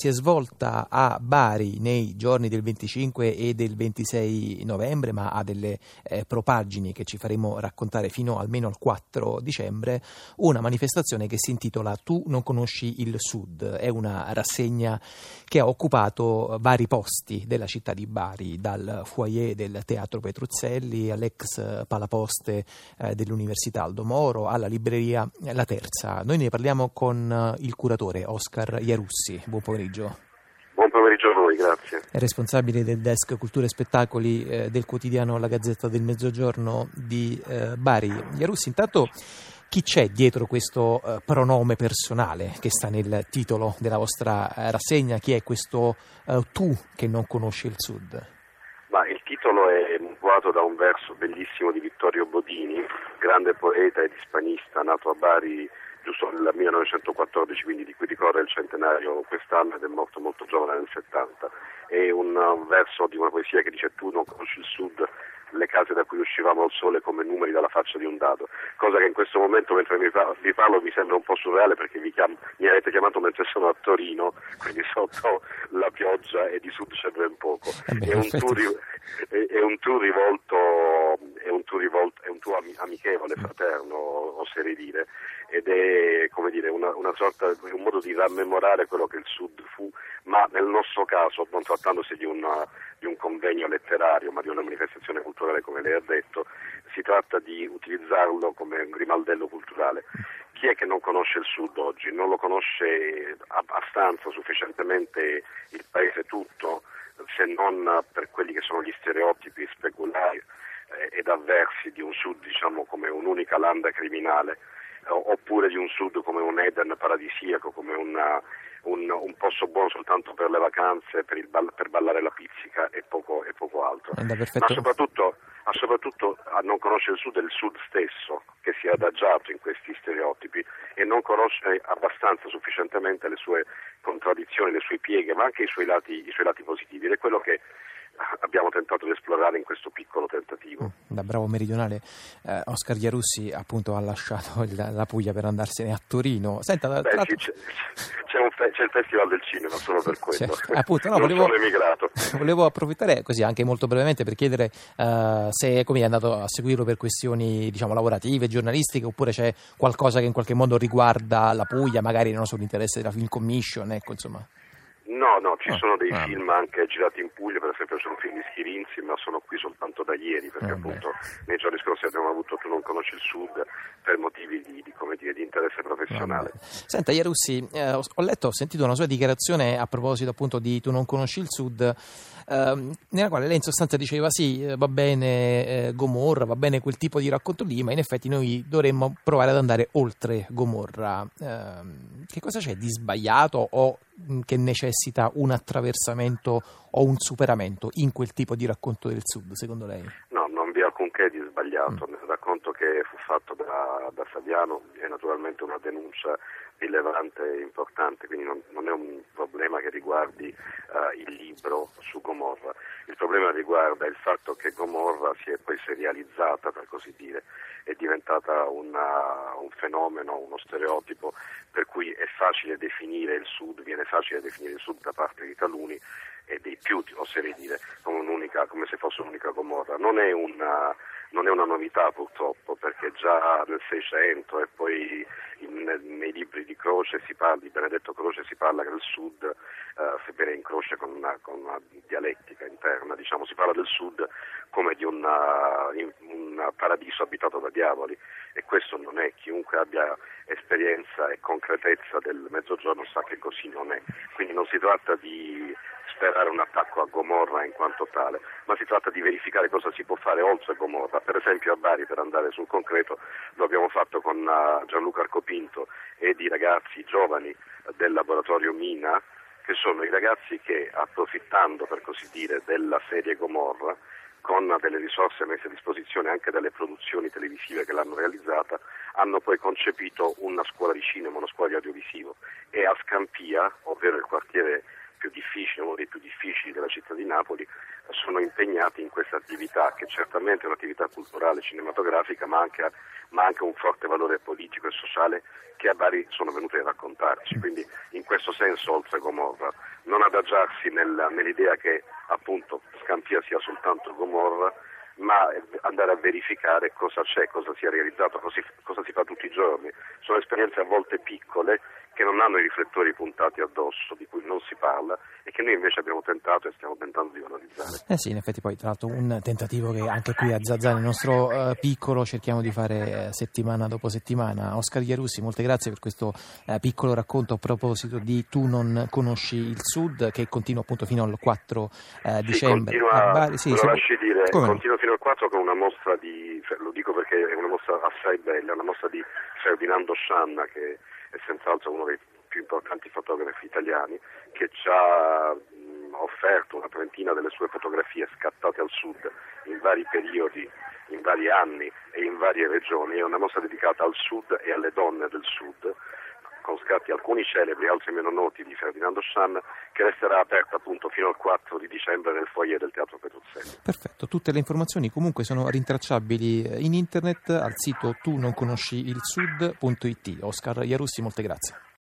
si è svolta a Bari nei giorni del 25 e del 26 novembre, ma ha delle eh, propagini che ci faremo raccontare fino almeno al 4 dicembre, una manifestazione che si intitola Tu non conosci il Sud. È una rassegna che ha occupato vari posti della città di Bari, dal foyer del Teatro Petruzzelli all'ex Palaposte eh, dell'Università Aldo Moro, alla libreria La Terza. Noi ne parliamo con eh, il curatore Oscar Iarussi. Buon pomeriggio pomeriggio. Buon pomeriggio a voi, grazie. È responsabile del desk Cultura e Spettacoli eh, del quotidiano La Gazzetta del Mezzogiorno di eh, Bari. Iarussi, intanto chi c'è dietro questo eh, pronome personale che sta nel titolo della vostra eh, rassegna? Chi è questo eh, tu che non conosci il Sud? Ma il titolo è mutuato da un verso bellissimo di Vittorio Bodini, grande poeta ed ispanista, nato a Bari giusto nel 1914, quindi di cui ricorre il centenario quest'anno ed è morto molto giovane nel 70. È un verso di una poesia che dice tu non conosci il sud, le case da cui uscivamo al sole come numeri dalla faccia di un dado, cosa che in questo momento mentre vi parlo, vi parlo mi sembra un po' surreale perché chiam- mi avete chiamato mentre sono a Torino, quindi sotto la pioggia e di sud c'è ben poco. Eh beh, è, un tour, è, è, un tour rivolto, è un tour rivolto, è un tour amichevole, fraterno, oserei dire, ed è come dire, una, una sorta, un modo di rammemorare quello che il Sud fu, ma nel nostro caso, non trattandosi di, una, di un convegno letterario, ma di una manifestazione culturale come lei ha detto, si tratta di utilizzarlo come un grimaldello culturale. Chi è che non conosce il Sud oggi? Non lo conosce abbastanza, sufficientemente il paese tutto, se non per quelli che sono gli stereotipi speculari ed avversi di un Sud diciamo come un'unica landa criminale oppure di un sud come un Eden paradisiaco, come una, un, un, posto buono soltanto per le vacanze, per, ball- per ballare la pizzica e poco, e poco altro. Ma soprattutto, ma soprattutto, a non conoscere il sud è il sud stesso che si è adagiato in questi stereotipi e non conosce abbastanza sufficientemente le sue contraddizioni, le sue pieghe, ma anche i suoi lati, i suoi lati positivi ed è quello che abbiamo tentato di esplorare in questo piccolo tentativo. Mm, da bravo meridionale, eh, Oscar Iarussi appunto ha lasciato il, la Puglia per andarsene a Torino. Senta, Beh, tra... sì, c'è, c'è, fe- c'è, il Festival del Cinema solo per quello. C'è, appunto, no, volevo, volevo, approfittare così anche molto brevemente per chiedere uh, se come è andato a seguirlo per questioni diciamo, lavorative, giornalistiche, oppure c'è qualcosa che in qualche modo riguarda la Puglia, magari non so, l'interesse della Film Commission, ecco insomma. No, no, ci ah, sono dei ah, film anche girati in Puglia, per esempio sono film di Schirinzi, ma sono qui soltanto da ieri, perché ah, appunto beh. nei giorni scorsi abbiamo avuto Tu non conosci il Sud per motivi di, di, dire, di interesse professionale. Senta, Iarussi, eh, ho letto, ho sentito una sua dichiarazione a proposito appunto di Tu non conosci il Sud, eh, nella quale lei in sostanza diceva sì, eh, va bene eh, Gomorra, va bene quel tipo di racconto lì, ma in effetti noi dovremmo provare ad andare oltre Gomorra. Ehm, che cosa c'è di sbagliato o che necessita un attraversamento o un superamento in quel tipo di racconto del Sud, secondo lei? No, non vi è alcunché di sbagliato. Mm. Nel racconto che fu fatto da, da Fabiano è naturalmente una denuncia rilevante e importante, quindi non, non è un problema che riguardi uh, il libro su Gomorra, il problema riguarda il fatto che Gomorra si è poi serializzata, per così dire, è diventata una, un fenomeno, uno stereotipo facile definire il Sud, viene facile definire il Sud da parte di taluni e dei più, oserei dire, come, come se fosse un'unica Gomorra. Non è una, non è una novità purtroppo, perché già nel Seicento e poi in, nei libri di Croce parla, di Benedetto Croce si parla che il Sud, eh, sebbene in Croce con una, con una, dialettica interna, diciamo, si parla del Sud come di una, paradiso abitato da diavoli e questo non è, chiunque abbia esperienza e concretezza del mezzogiorno sa che così non è, quindi non si tratta di sperare un attacco a Gomorra in quanto tale, ma si tratta di verificare cosa si può fare oltre Gomorra. Per esempio a Bari, per andare sul concreto, lo abbiamo fatto con uh, Gianluca Arcopinto e i ragazzi giovani del laboratorio Mina, che sono i ragazzi che approfittando, per così dire, della serie Gomorra, con delle risorse messe a disposizione anche dalle produzioni televisive che l'hanno realizzata, hanno poi concepito una scuola di cinema, una scuola di audiovisivo e a Scampia, ovvero il quartiere più difficili, uno dei più difficili della città di Napoli, sono impegnati in questa attività che certamente è un'attività culturale, cinematografica, ma anche, ma anche un forte valore politico e sociale che a Bari sono venuti a raccontarci. Quindi in questo senso, oltre Gomorra, non adagiarsi nel, nell'idea che appunto Scampia sia soltanto Gomorra, ma andare a verificare cosa c'è, cosa si è realizzato, cosa si, cosa si fa tutti i giorni. Sono esperienze a volte piccole che non hanno i riflettori puntati addosso, di cui non si parla che noi invece abbiamo tentato e stiamo tentando di valorizzare. Eh sì, in effetti poi tra l'altro un tentativo che anche qui a Zazzà nel nostro uh, piccolo cerchiamo di fare uh, settimana dopo settimana. Oscar Iarussi, molte grazie per questo uh, piccolo racconto a proposito di Tu non conosci il Sud che continua appunto fino al 4 dicembre. Sì, continua, a Bari. Sì, se... lasci dire, continua fino al 4 con una mostra di, cioè, lo dico perché è una mostra assai bella, una mostra di Ferdinando Scianna che è senz'altro uno dei più importanti fotografi italiani, che ci ha mh, offerto una trentina delle sue fotografie scattate al sud in vari periodi, in vari anni e in varie regioni. È una mostra dedicata al sud e alle donne del sud con scatti alcuni celebri, altri meno noti di Ferdinando Schan, che resterà aperta appunto fino al 4 di dicembre nel foyer del Teatro Petruzzelli. Perfetto, tutte le informazioni comunque sono rintracciabili in internet al sito tu non conosci il sud.it. Oscar Iarussi, molte grazie.